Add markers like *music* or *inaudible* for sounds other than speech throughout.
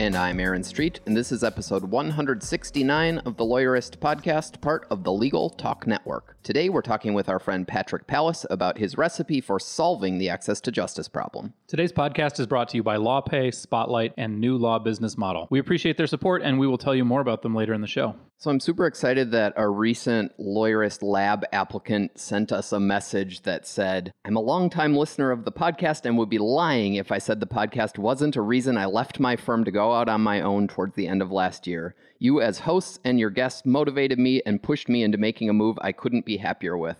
And I'm Aaron Street, and this is episode 169 of the Lawyerist podcast, part of the Legal Talk Network. Today, we're talking with our friend Patrick Palace about his recipe for solving the access to justice problem. Today's podcast is brought to you by LawPay, Spotlight, and New Law Business Model. We appreciate their support, and we will tell you more about them later in the show. So, I'm super excited that a recent Lawyerist Lab applicant sent us a message that said, I'm a longtime listener of the podcast and would be lying if I said the podcast wasn't a reason I left my firm to go out on my own towards the end of last year. You, as hosts and your guests, motivated me and pushed me into making a move I couldn't be happier with.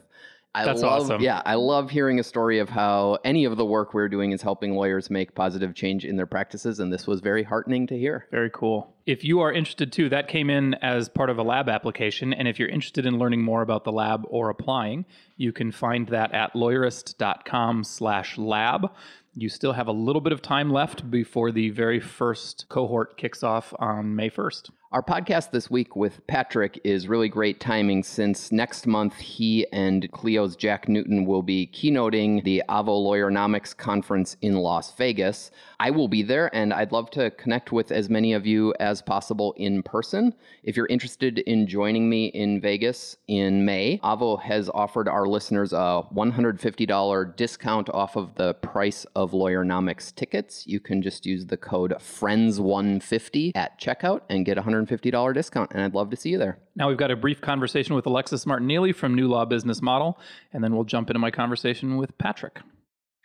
I That's love, awesome. Yeah, I love hearing a story of how any of the work we're doing is helping lawyers make positive change in their practices, and this was very heartening to hear. Very cool. If you are interested too, that came in as part of a lab application. And if you're interested in learning more about the lab or applying, you can find that at lawyerist.com slash lab. You still have a little bit of time left before the very first cohort kicks off on May 1st. Our podcast this week with Patrick is really great timing since next month he and Clio's Jack Newton will be keynoting the Avvo Lawyernomics Conference in Las Vegas. I will be there and I'd love to connect with as many of you as possible in person. If you're interested in joining me in Vegas in May, Avvo has offered our listeners a $150 discount off of the price of Lawyernomics tickets. You can just use the code FRIENDS150 at checkout and get a $150 discount, and I'd love to see you there. Now we've got a brief conversation with Alexis Martin Neely from New Law Business Model, and then we'll jump into my conversation with Patrick.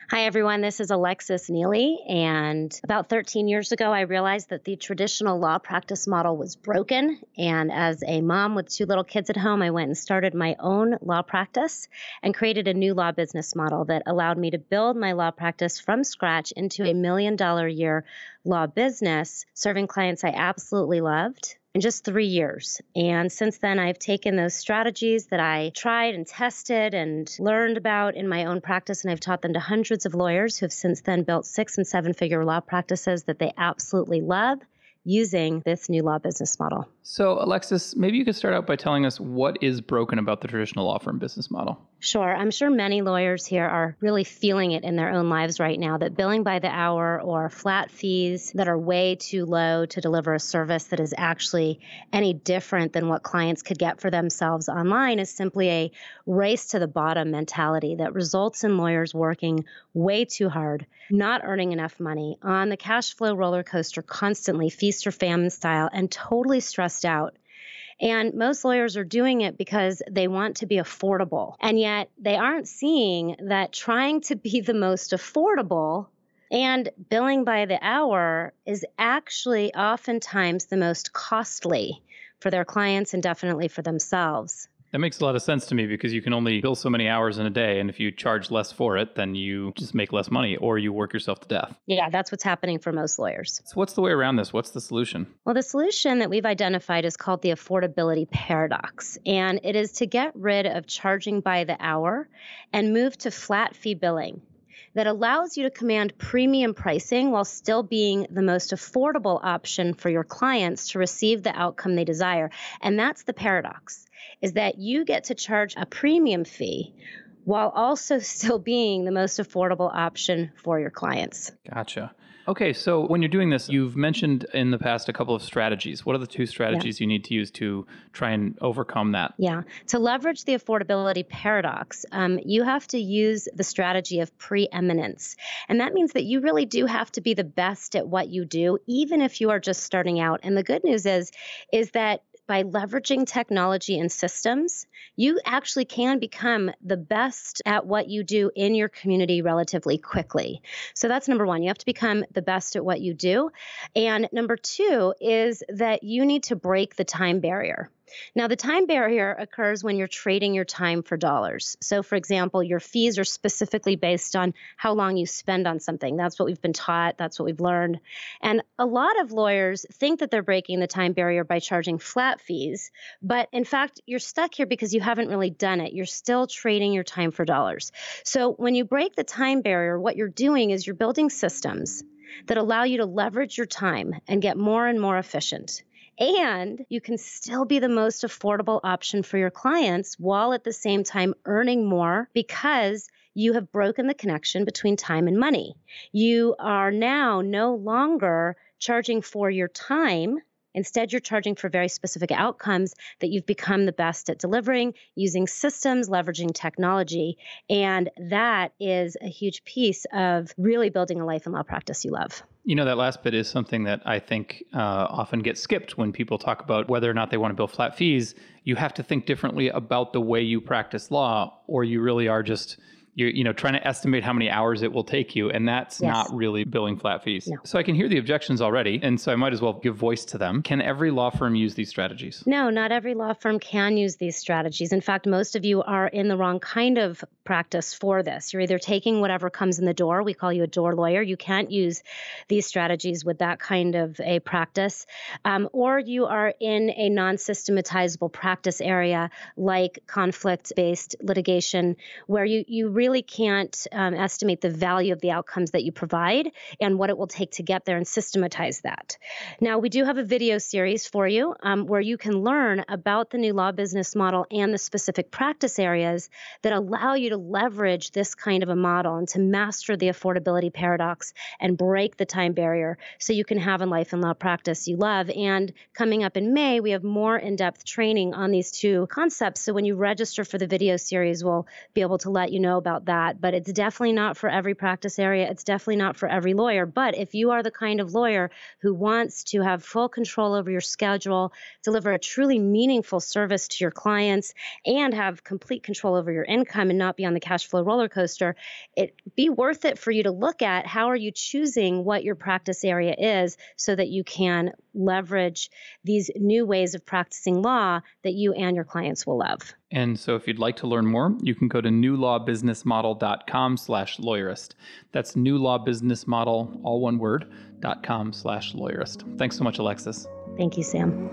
Hi, everyone. This is Alexis Neely. And about 13 years ago, I realized that the traditional law practice model was broken. And as a mom with two little kids at home, I went and started my own law practice and created a new law business model that allowed me to build my law practice from scratch into a million dollar a year law business, serving clients I absolutely loved in just three years. And since then, I've taken those strategies that I tried and tested and learned about in my own practice, and I've taught them to hundreds of lawyers who have since then built six and seven figure law practices that they absolutely love using this new law business model. So, Alexis, maybe you could start out by telling us what is broken about the traditional law firm business model. Sure. I'm sure many lawyers here are really feeling it in their own lives right now that billing by the hour or flat fees that are way too low to deliver a service that is actually any different than what clients could get for themselves online is simply a race to the bottom mentality that results in lawyers working way too hard, not earning enough money, on the cash flow roller coaster constantly, feast or famine style, and totally stressed out. And most lawyers are doing it because they want to be affordable. And yet they aren't seeing that trying to be the most affordable and billing by the hour is actually oftentimes the most costly for their clients and definitely for themselves. That makes a lot of sense to me because you can only bill so many hours in a day. And if you charge less for it, then you just make less money or you work yourself to death. Yeah, that's what's happening for most lawyers. So, what's the way around this? What's the solution? Well, the solution that we've identified is called the affordability paradox. And it is to get rid of charging by the hour and move to flat fee billing that allows you to command premium pricing while still being the most affordable option for your clients to receive the outcome they desire. And that's the paradox is that you get to charge a premium fee while also *laughs* still being the most affordable option for your clients. Gotcha. Okay, so when you're doing this, you've mentioned in the past a couple of strategies. What are the two strategies yeah. you need to use to try and overcome that? Yeah, to leverage the affordability paradox, um, you have to use the strategy of preeminence. And that means that you really do have to be the best at what you do, even if you are just starting out. And the good news is, is that by leveraging technology and systems, you actually can become the best at what you do in your community relatively quickly. So that's number one. You have to become the best at what you do. And number two is that you need to break the time barrier. Now, the time barrier occurs when you're trading your time for dollars. So, for example, your fees are specifically based on how long you spend on something. That's what we've been taught, that's what we've learned. And a lot of lawyers think that they're breaking the time barrier by charging flat fees. But in fact, you're stuck here because you haven't really done it. You're still trading your time for dollars. So, when you break the time barrier, what you're doing is you're building systems that allow you to leverage your time and get more and more efficient. And you can still be the most affordable option for your clients while at the same time earning more because you have broken the connection between time and money. You are now no longer charging for your time Instead, you're charging for very specific outcomes that you've become the best at delivering using systems, leveraging technology. And that is a huge piece of really building a life and law practice you love. You know, that last bit is something that I think uh, often gets skipped when people talk about whether or not they want to bill flat fees. You have to think differently about the way you practice law, or you really are just you're you know trying to estimate how many hours it will take you and that's yes. not really billing flat fees. No. so i can hear the objections already and so i might as well give voice to them. Can every law firm use these strategies? No not every law firm can use these strategies. In fact most of you are in the wrong kind of practice for this. You're either taking whatever comes in the door we call you a door lawyer you can't use these strategies with that kind of a practice um, or you are in a non-systematizable practice area like conflict based litigation where you you really really can't um, estimate the value of the outcomes that you provide and what it will take to get there and systematize that. Now, we do have a video series for you um, where you can learn about the new law business model and the specific practice areas that allow you to leverage this kind of a model and to master the affordability paradox and break the time barrier so you can have a life and law practice you love. And coming up in May, we have more in depth training on these two concepts. So when you register for the video series, we'll be able to let you know about about that, but it's definitely not for every practice area. It's definitely not for every lawyer. But if you are the kind of lawyer who wants to have full control over your schedule, deliver a truly meaningful service to your clients, and have complete control over your income and not be on the cash flow roller coaster, it be worth it for you to look at how are you choosing what your practice area is so that you can leverage these new ways of practicing law that you and your clients will love. And so if you'd like to learn more, you can go to newlawbusinessmodel.com slash lawyerist. That's newlawbusinessmodel, all one word, dot com slash lawyerist. Thanks so much, Alexis. Thank you, Sam.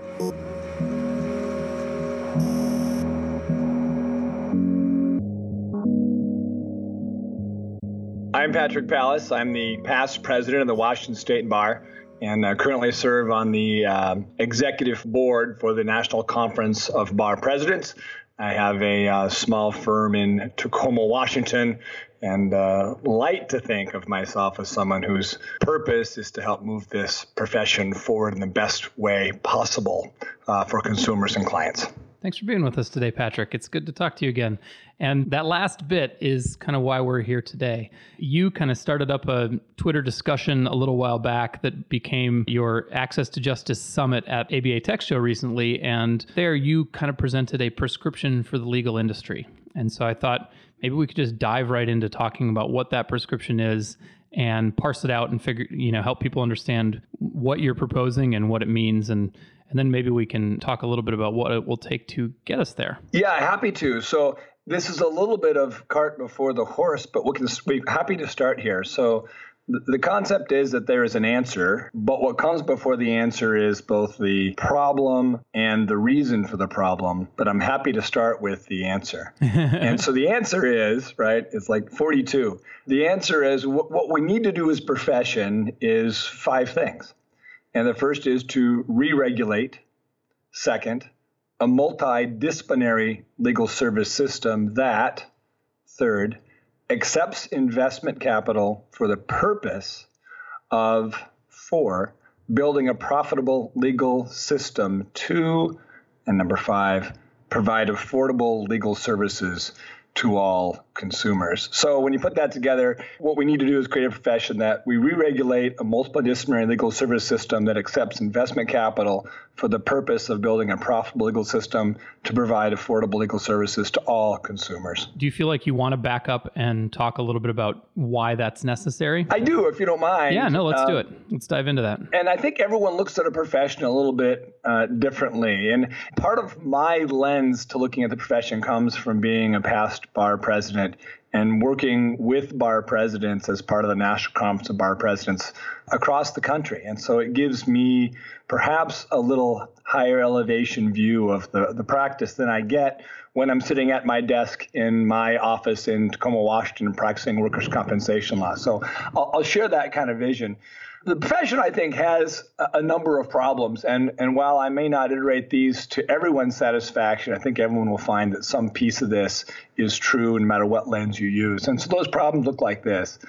I'm Patrick Palace. I'm the past president of the Washington State Bar and uh, currently serve on the uh, executive board for the National Conference of Bar Presidents. I have a uh, small firm in Tacoma, Washington, and uh, like to think of myself as someone whose purpose is to help move this profession forward in the best way possible uh, for consumers and clients. Thanks for being with us today, Patrick. It's good to talk to you again. And that last bit is kind of why we're here today. You kind of started up a Twitter discussion a little while back that became your Access to Justice Summit at ABA Tech Show recently. And there you kind of presented a prescription for the legal industry. And so I thought maybe we could just dive right into talking about what that prescription is and parse it out and figure, you know, help people understand what you're proposing and what it means and and then maybe we can talk a little bit about what it will take to get us there. Yeah, happy to. So this is a little bit of cart before the horse, but we can be happy to start here. So the concept is that there is an answer, but what comes before the answer is both the problem and the reason for the problem. But I'm happy to start with the answer. *laughs* and so the answer is, right, it's like 42. The answer is what we need to do as profession is five things. And the first is to re regulate. Second, a multidisciplinary legal service system that, third, accepts investment capital for the purpose of, four, building a profitable legal system to, and number five, provide affordable legal services to all consumers. So when you put that together, what we need to do is create a profession that we re-regulate a multidisciplinary legal service system that accepts investment capital for the purpose of building a profitable legal system to provide affordable legal services to all consumers. Do you feel like you want to back up and talk a little bit about why that's necessary? I do, if you don't mind. Yeah, no, let's um, do it. Let's dive into that. And I think everyone looks at a profession a little bit uh, differently. And part of my lens to looking at the profession comes from being a past bar president and working with bar presidents as part of the National Conference of Bar Presidents across the country. And so it gives me perhaps a little higher elevation view of the, the practice than I get when I'm sitting at my desk in my office in Tacoma, Washington, practicing workers' compensation law. So I'll, I'll share that kind of vision the profession, I think, has a number of problems. And, and while I may not iterate these to everyone's satisfaction, I think everyone will find that some piece of this is true no matter what lens you use. And so those problems look like this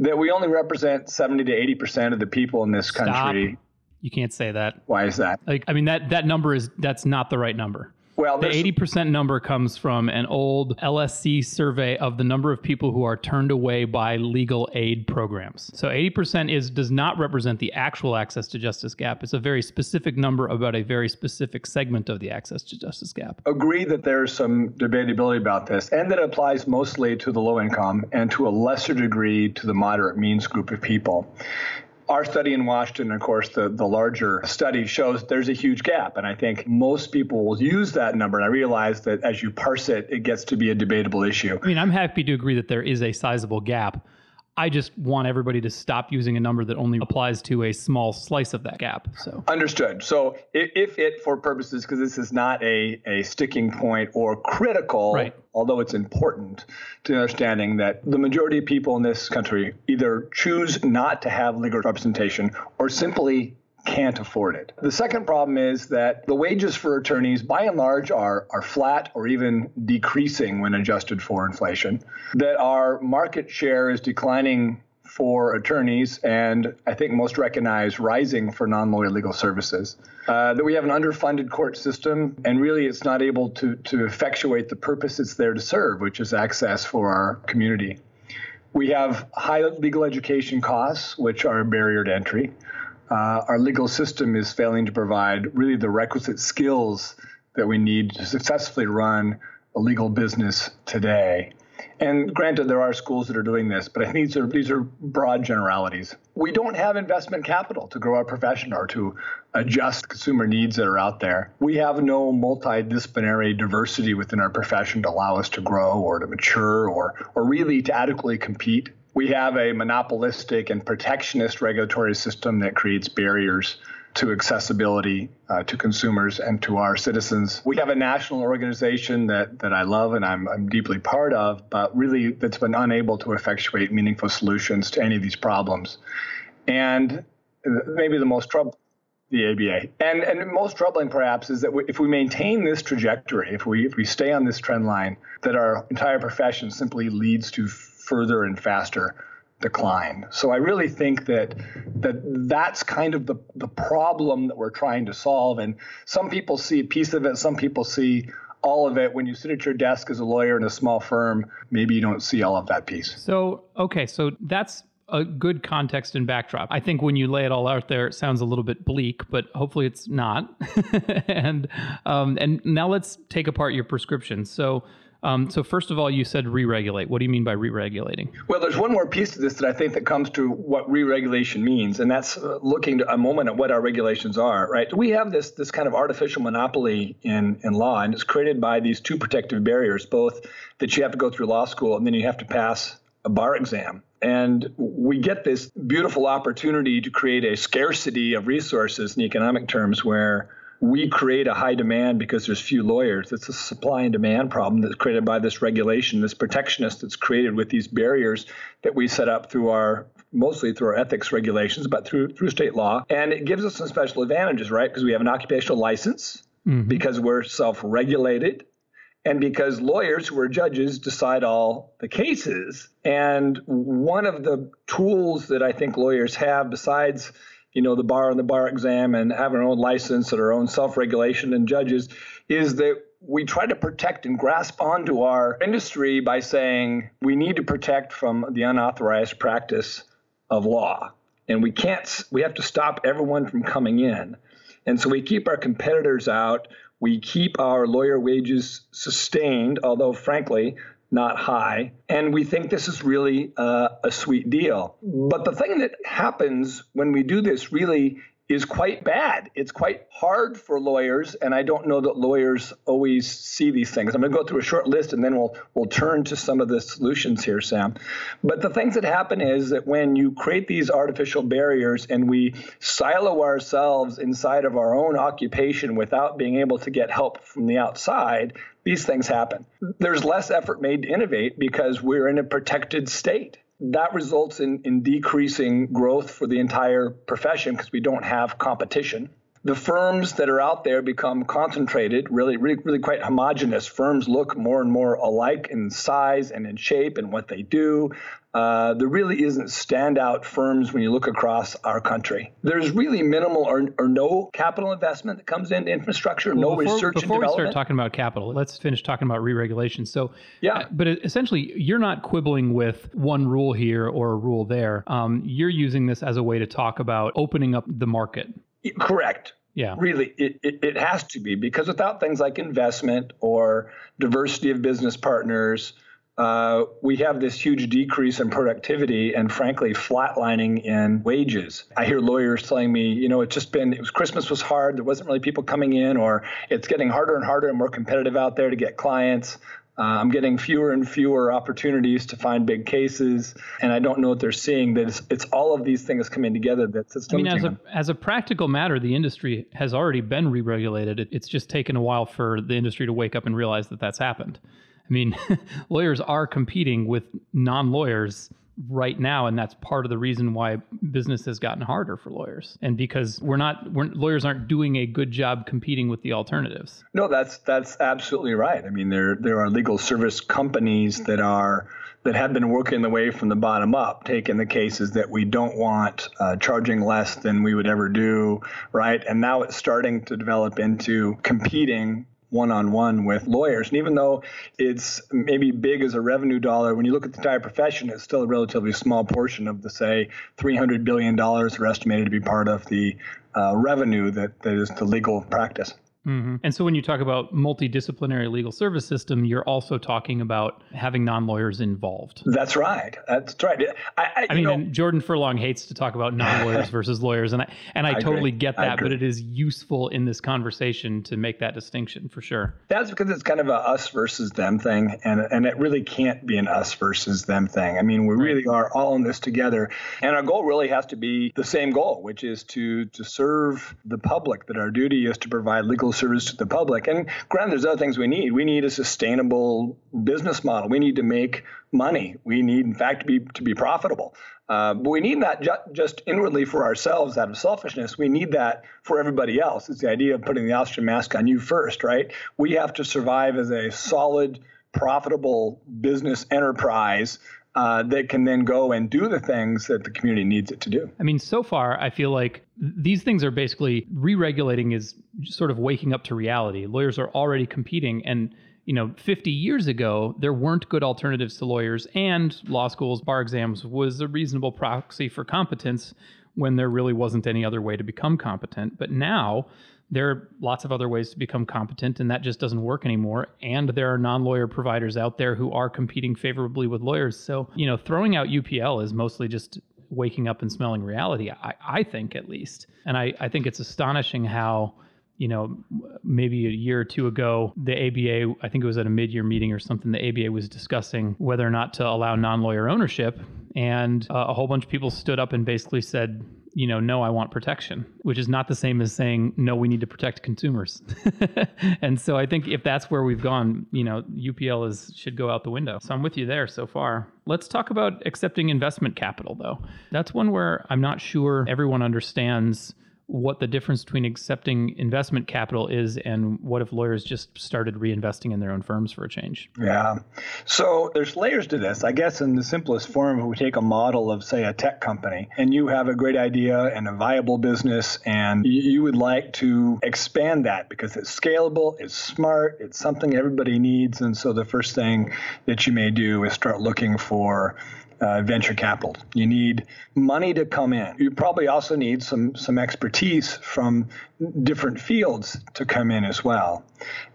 that we only represent 70 to 80% of the people in this country. Stop. You can't say that. Why is that? Like, I mean, that, that number is, that's not the right number. Well, the 80% number comes from an old LSC survey of the number of people who are turned away by legal aid programs. So 80% is does not represent the actual access to justice gap. It's a very specific number about a very specific segment of the access to justice gap. Agree that there's some debatability about this and that it applies mostly to the low income and to a lesser degree to the moderate means group of people our study in Washington, of course, the, the larger study shows there's a huge gap. And I think most people will use that number. And I realize that as you parse it, it gets to be a debatable issue. I mean, I'm happy to agree that there is a sizable gap. I just want everybody to stop using a number that only applies to a small slice of that gap. So understood. So if it, for purposes, because this is not a, a sticking point or critical, right. although it's important to understanding that the majority of people in this country either choose not to have legal representation or simply can't afford it. The second problem is that the wages for attorneys, by and large, are, are flat or even decreasing when adjusted for inflation, that our market share is declining for attorneys, and I think most recognize rising for non lawyer legal services. Uh, that we have an underfunded court system, and really it's not able to, to effectuate the purpose it's there to serve, which is access for our community. We have high legal education costs, which are a barrier to entry uh, our legal system is failing to provide really the requisite skills that we need to successfully run a legal business today. And granted, there are schools that are doing this, but I think these are, these are broad generalities. We don't have investment capital to grow our profession or to adjust consumer needs that are out there. We have no multidisciplinary diversity within our profession to allow us to grow or to mature or, or really to adequately compete we have a monopolistic and protectionist regulatory system that creates barriers to accessibility uh, to consumers and to our citizens. We have a national organization that, that I love and I'm, I'm deeply part of, but really that's been unable to effectuate meaningful solutions to any of these problems. And maybe the most trouble the ABA. And and most troubling perhaps is that we, if we maintain this trajectory, if we if we stay on this trend line, that our entire profession simply leads to further and faster decline. So I really think that that that's kind of the the problem that we're trying to solve. And some people see a piece of it, some people see all of it. When you sit at your desk as a lawyer in a small firm, maybe you don't see all of that piece. So okay, so that's a good context and backdrop. I think when you lay it all out there, it sounds a little bit bleak, but hopefully it's not. *laughs* and um, and now let's take apart your prescription. So um, so first of all, you said re-regulate. What do you mean by re-regulating? Well, there's one more piece to this that I think that comes to what re-regulation means, and that's uh, looking a moment at what our regulations are. Right? We have this this kind of artificial monopoly in in law, and it's created by these two protective barriers, both that you have to go through law school and then you have to pass a bar exam. And we get this beautiful opportunity to create a scarcity of resources in economic terms where we create a high demand because there's few lawyers. It's a supply and demand problem that's created by this regulation, this protectionist that's created with these barriers that we set up through our mostly through our ethics regulations, but through through state law. And it gives us some special advantages, right? Because we have an occupational license, mm-hmm. because we're self-regulated, and because lawyers who are judges decide all the cases. And one of the tools that I think lawyers have besides you know, the bar and the bar exam and having our own license and our own self-regulation and judges is that we try to protect and grasp onto our industry by saying we need to protect from the unauthorized practice of law. And we can't, we have to stop everyone from coming in. And so we keep our competitors out. We keep our lawyer wages sustained, although frankly, not high. And we think this is really uh, a sweet deal. But the thing that happens when we do this really is quite bad. It's quite hard for lawyers, and I don't know that lawyers always see these things. I'm going to go through a short list, and then we'll we'll turn to some of the solutions here, Sam. But the things that happen is that when you create these artificial barriers and we silo ourselves inside of our own occupation without being able to get help from the outside, these things happen. There's less effort made to innovate because we're in a protected state that results in, in decreasing growth for the entire profession because we don't have competition. The firms that are out there become concentrated, really, really, really quite homogenous. Firms look more and more alike in size and in shape and what they do. Uh, there really isn't standout firms when you look across our country. There's really minimal or, or no capital investment that comes into infrastructure, well, no before, research before and development. Before we start talking about capital, let's finish talking about re-regulation. So, yeah, uh, but essentially, you're not quibbling with one rule here or a rule there. Um, you're using this as a way to talk about opening up the market. Correct. Yeah. Really, it, it, it, has to be because without things like investment or diversity of business partners, uh, we have this huge decrease in productivity and frankly flatlining in wages. I hear lawyers telling me, you know, it's just been, it was Christmas was hard. There wasn't really people coming in, or it's getting harder and harder and more competitive out there to get clients. Uh, I'm getting fewer and fewer opportunities to find big cases, and I don't know what they're seeing. That it's, it's all of these things coming together that's I mean, as a, as a practical matter, the industry has already been re-regulated. It, it's just taken a while for the industry to wake up and realize that that's happened. I mean, *laughs* lawyers are competing with non lawyers right now and that's part of the reason why business has gotten harder for lawyers. And because we're not we're, lawyers aren't doing a good job competing with the alternatives. No that's that's absolutely right. I mean there there are legal service companies that are that have been working the way from the bottom up, taking the cases that we don't want, uh, charging less than we would ever do, right? And now it's starting to develop into competing one on one with lawyers. And even though it's maybe big as a revenue dollar, when you look at the entire profession, it's still a relatively small portion of the, say, $300 billion are estimated to be part of the uh, revenue that, that is the legal practice. Mm-hmm. And so when you talk about multidisciplinary legal service system, you're also talking about having non-lawyers involved. That's right. That's right. I, I, I mean, know, Jordan Furlong hates to talk about non-lawyers *laughs* versus lawyers, and I and I, I totally agree. get that, but it is useful in this conversation to make that distinction for sure. That's because it's kind of a us versus them thing, and and it really can't be an us versus them thing. I mean, we right. really are all in this together, and our goal really has to be the same goal, which is to to serve the public. That our duty is to provide legal service to the public. And granted, there's other things we need. We need a sustainable business model. We need to make money. We need, in fact, to be to be profitable. Uh, but we need that ju- just inwardly for ourselves out of selfishness. We need that for everybody else. It's the idea of putting the oxygen mask on you first, right? We have to survive as a solid, profitable business enterprise uh, that can then go and do the things that the community needs it to do. I mean, so far, I feel like these things are basically re-regulating is sort of waking up to reality. Lawyers are already competing, and you know, 50 years ago, there weren't good alternatives to lawyers, and law schools, bar exams was a reasonable proxy for competence when there really wasn't any other way to become competent. But now there are lots of other ways to become competent, and that just doesn't work anymore. And there are non lawyer providers out there who are competing favorably with lawyers. So, you know, throwing out UPL is mostly just waking up and smelling reality, I, I think at least. And I, I think it's astonishing how you know, maybe a year or two ago, the ABA, I think it was at a mid year meeting or something, the ABA was discussing whether or not to allow non lawyer ownership. And uh, a whole bunch of people stood up and basically said, you know, no, I want protection, which is not the same as saying, no, we need to protect consumers. *laughs* and so I think if that's where we've gone, you know, UPL is should go out the window. So I'm with you there so far. Let's talk about accepting investment capital, though. That's one where I'm not sure everyone understands what the difference between accepting investment capital is and what if lawyers just started reinvesting in their own firms for a change? Yeah. So there's layers to this. I guess in the simplest form, if we take a model of, say, a tech company, and you have a great idea and a viable business, and you would like to expand that because it's scalable, it's smart, it's something everybody needs. And so the first thing that you may do is start looking for uh, venture capital. You need money to come in. You probably also need some some expertise from different fields to come in as well.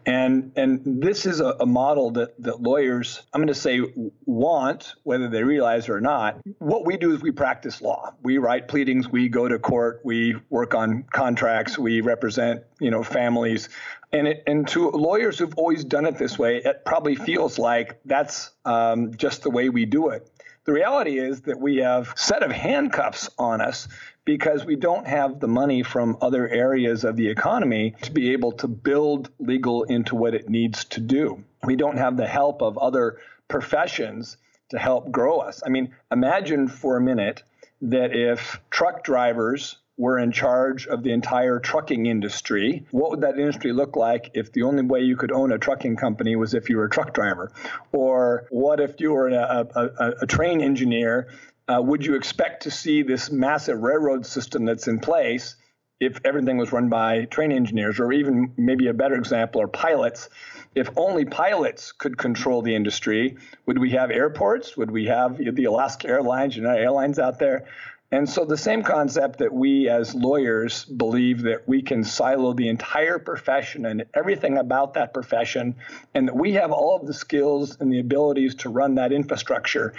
And and this is a, a model that, that lawyers, I'm going to say, want, whether they realize it or not. What we do is we practice law. We write pleadings, we go to court, we work on contracts, we represent, you know, families. And it, and to lawyers who've always done it this way, it probably feels like that's um, just the way we do it. The reality is that we have a set of handcuffs on us because we don't have the money from other areas of the economy to be able to build legal into what it needs to do. We don't have the help of other professions to help grow us. I mean, imagine for a minute that if truck drivers were in charge of the entire trucking industry, what would that industry look like if the only way you could own a trucking company was if you were a truck driver? Or what if you were a, a, a train engineer? Uh, would you expect to see this massive railroad system that's in place if everything was run by train engineers? Or even maybe a better example are pilots. If only pilots could control the industry, would we have airports? Would we have the Alaska Airlines, United Airlines out there? And so, the same concept that we as lawyers believe that we can silo the entire profession and everything about that profession, and that we have all of the skills and the abilities to run that infrastructure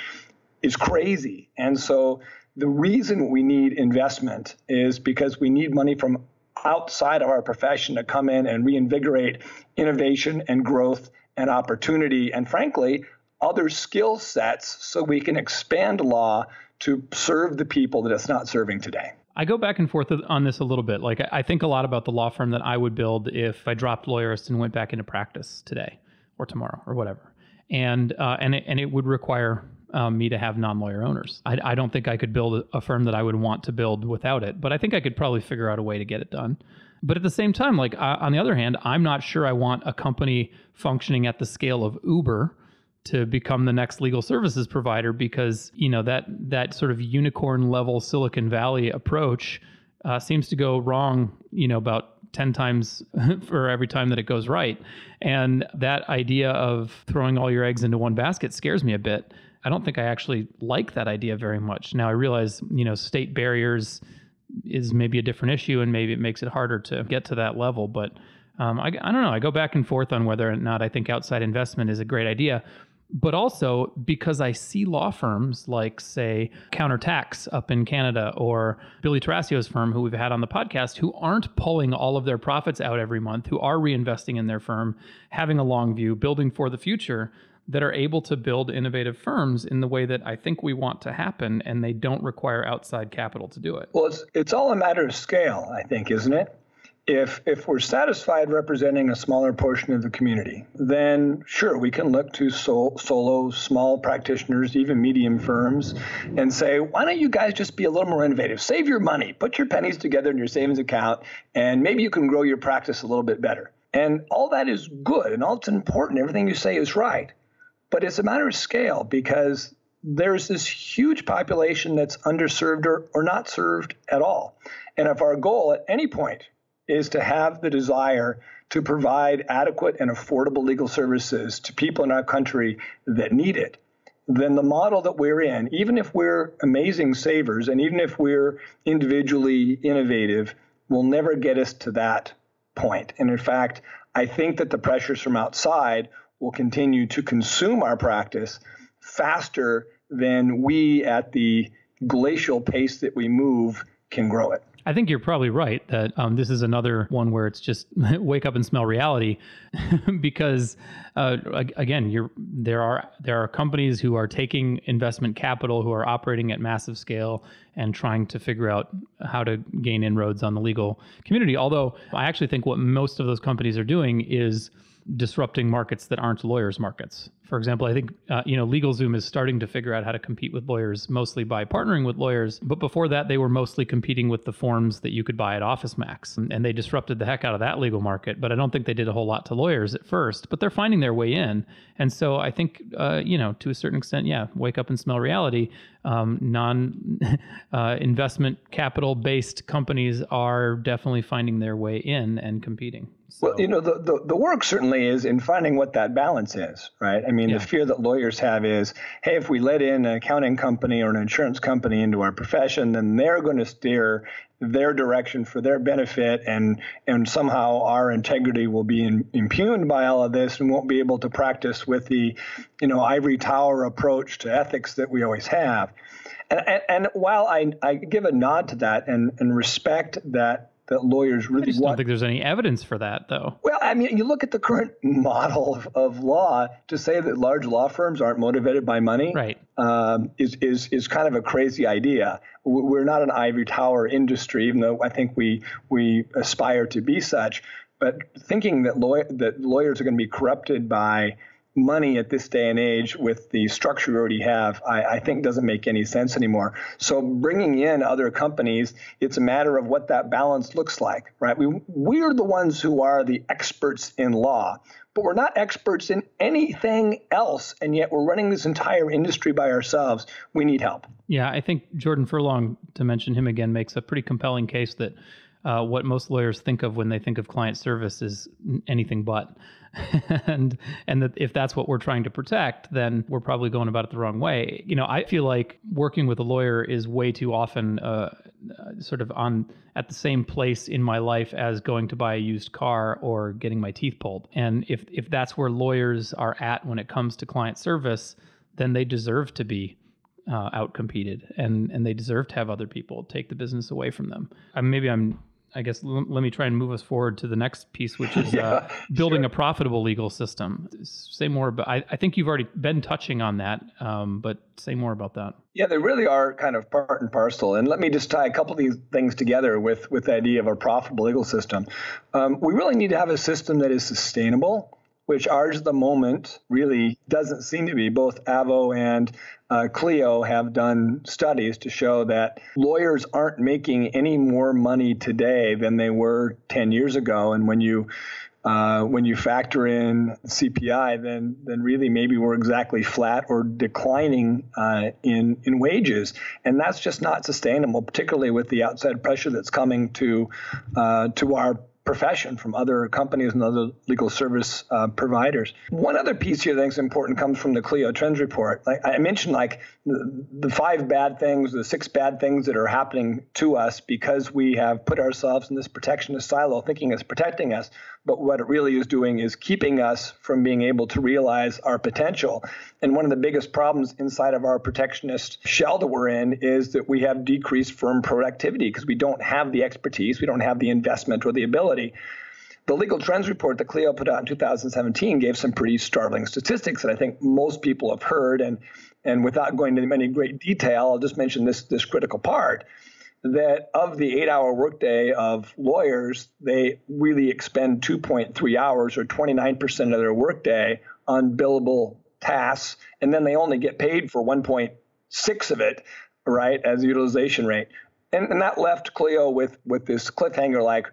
is crazy. And so, the reason we need investment is because we need money from outside of our profession to come in and reinvigorate innovation and growth and opportunity, and frankly, other skill sets so we can expand law to serve the people that it's not serving today. I go back and forth on this a little bit. Like I think a lot about the law firm that I would build if I dropped lawyerist and went back into practice today or tomorrow or whatever. And uh, and it, and it would require um, me to have non-lawyer owners. I, I don't think I could build a firm that I would want to build without it, but I think I could probably figure out a way to get it done. But at the same time, like uh, on the other hand, I'm not sure I want a company functioning at the scale of Uber to become the next legal services provider because you know that that sort of unicorn level Silicon Valley approach uh, seems to go wrong. You know about 10 times *laughs* for every time that it goes right. And that idea of throwing all your eggs into one basket scares me a bit. I don't think I actually like that idea very much. Now I realize, you know, state barriers is maybe a different issue and maybe it makes it harder to get to that level. But um, I, I don't know. I go back and forth on whether or not I think outside investment is a great idea but also because I see law firms like, say, Countertax up in Canada or Billie Tarascio's firm, who we've had on the podcast, who aren't pulling all of their profits out every month, who are reinvesting in their firm, having a long view, building for the future, that are able to build innovative firms in the way that I think we want to happen, and they don't require outside capital to do it. Well, it's, it's all a matter of scale, I think, isn't it? If if we're satisfied representing a smaller portion of the community, then sure we can look to sol- solo small practitioners, even medium firms, and say, why don't you guys just be a little more innovative? Save your money, put your pennies together in your savings account, and maybe you can grow your practice a little bit better. And all that is good, and all it's important. Everything you say is right, but it's a matter of scale because there's this huge population that's underserved or, or not served at all. And if our goal at any point is to have the desire to provide adequate and affordable legal services to people in our country that need it, then the model that we're in, even if we're amazing savers and even if we're individually innovative, will never get us to that point. And in fact, I think that the pressures from outside will continue to consume our practice faster than we, at the glacial pace that we move, can grow it. I think you're probably right that um, this is another one where it's just *laughs* wake up and smell reality, *laughs* because uh, again, you're there are there are companies who are taking investment capital who are operating at massive scale and trying to figure out how to gain inroads on the legal community. Although I actually think what most of those companies are doing is disrupting markets that aren't lawyers' markets. For example, I think uh, you know LegalZoom is starting to figure out how to compete with lawyers mostly by partnering with lawyers. But before that, they were mostly competing with the forms that you could buy at OfficeMax, and they disrupted the heck out of that legal market. But I don't think they did a whole lot to lawyers at first. But they're finding their way in, and so I think uh, you know to a certain extent, yeah, wake up and smell reality. Um, non *laughs* uh, investment capital based companies are definitely finding their way in and competing. So. Well, you know, the, the, the, work certainly is in finding what that balance is, right? I mean, yeah. the fear that lawyers have is, hey, if we let in an accounting company or an insurance company into our profession, then they're going to steer their direction for their benefit, and and somehow our integrity will be in, impugned by all of this, and won't be able to practice with the, you know, ivory tower approach to ethics that we always have. And, and, and while I, I give a nod to that and, and respect that that lawyers really want. I just want. don't think there's any evidence for that, though. Well, I mean, you look at the current *laughs* model of, of law to say that large law firms aren't motivated by money, right? Um, is is is kind of a crazy idea. We're not an ivory tower industry, even though I think we we aspire to be such. But thinking that law- that lawyers are going to be corrupted by money at this day and age with the structure we already have, I, I, think doesn't make any sense anymore. So bringing in other companies, it's a matter of what that balance looks like, right? We we're the ones who are the experts in law, but we're not experts in anything else, and yet we're running this entire industry by ourselves. We need help. Yeah, I think Jordan Furlong, to mention him again, makes a pretty compelling case that. Uh, what most lawyers think of when they think of client service is anything but. *laughs* and and that if that's what we're trying to protect, then we're probably going about it the wrong way. You know, I feel like working with a lawyer is way too often uh, uh, sort of on at the same place in my life as going to buy a used car or getting my teeth pulled. And if if that's where lawyers are at when it comes to client service, then they deserve to be uh, outcompeted and and they deserve to have other people take the business away from them. Uh, maybe I'm I guess l- let me try and move us forward to the next piece, which is *laughs* uh, yeah, building sure. a profitable legal system. Say more about. I, I, think you've already been touching on that, um, but say more about that. Yeah, they really are kind of part and parcel. And let me just tie a couple of these things together with with the idea of a profitable legal system. Um, we really need to have a system that is sustainable which ours at the moment really doesn't seem to be. Both Avvo and uh, Clio have done studies to show that lawyers aren't making any more money today than they were 10 years ago. And when you uh, when you factor in CPI, then then really maybe we're exactly flat or declining uh, in in wages, and that's just not sustainable, particularly with the outside pressure that's coming to uh, to our profession from other companies and other legal service uh, providers. One other piece here that I think is important comes from the Clio Trends report. Like I mentioned, like the, the five bad things, the six bad things that are happening to us because we have put ourselves in this protectionist silo, thinking it's protecting us. But what it really is doing is keeping us from being able to realize our potential. And one of the biggest problems inside of our protectionist shell that we're in is that we have decreased firm productivity because we don't have the expertise, we don't have the investment or the ability. The legal trends report that Clio put out in 2017 gave some pretty startling statistics that I think most people have heard. And, and without going into any great detail, I'll just mention this, this critical part that of the eight hour workday of lawyers, they really expend 2.3 hours or 29% of their workday on billable tasks. And then they only get paid for 1.6 of it, right, as utilization rate. And, and that left Clio with, with this cliffhanger like,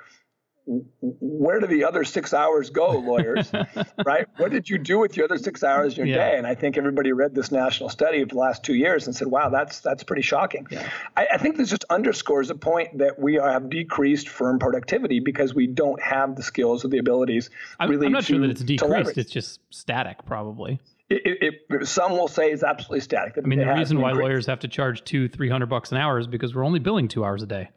where do the other six hours go, lawyers? *laughs* right? What did you do with your other six hours in your yeah. day? And I think everybody read this national study of the last two years and said, "Wow, that's that's pretty shocking." Yeah. I, I, think this just underscores a point that we have decreased firm productivity because we don't have the skills or the abilities. Really, I'm not to, sure that it's decreased. It's just static, probably. It, it, it, some will say it's absolutely static. I mean, the reason why lawyers have to charge two, three hundred bucks an hour is because we're only billing two hours a day.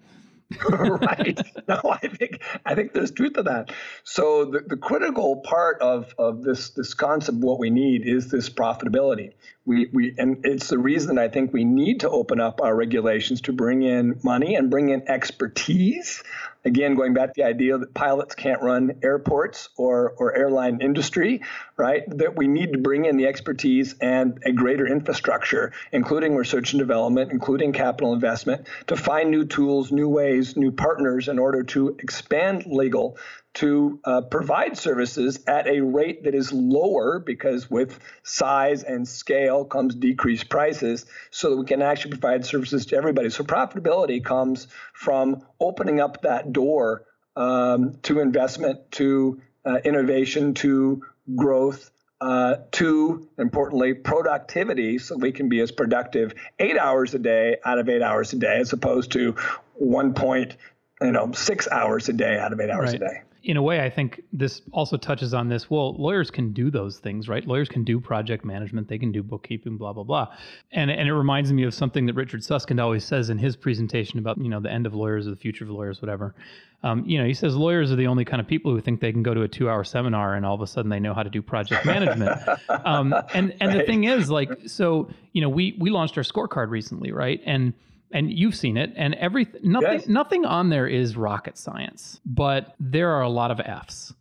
*laughs* right. No, I think I think there's truth to that. So the, the critical part of, of this this concept, what we need is this profitability. We we and it's the reason I think we need to open up our regulations to bring in money and bring in expertise Again, going back to the idea that pilots can't run airports or, or airline industry, right? That we need to bring in the expertise and a greater infrastructure, including research and development, including capital investment, to find new tools, new ways, new partners in order to expand legal to uh, provide services at a rate that is lower because with size and scale comes decreased prices so that we can actually provide services to everybody. So profitability comes from opening up that door um, to investment, to uh, innovation, to growth. Uh, to importantly productivity so we can be as productive eight hours a day out of eight hours a day as opposed to one point you know six hours a day out of eight hours right. a day in a way, I think this also touches on this. Well, lawyers can do those things, right? Lawyers can do project management, they can do bookkeeping, blah blah blah. And and it reminds me of something that Richard Susskind always says in his presentation about you know the end of lawyers or the future of lawyers, whatever. Um, you know, he says lawyers are the only kind of people who think they can go to a two-hour seminar and all of a sudden they know how to do project management. *laughs* um, and and right. the thing is, like, so you know, we we launched our scorecard recently, right? And and you've seen it and everything nothing yes. nothing on there is rocket science but there are a lot of f's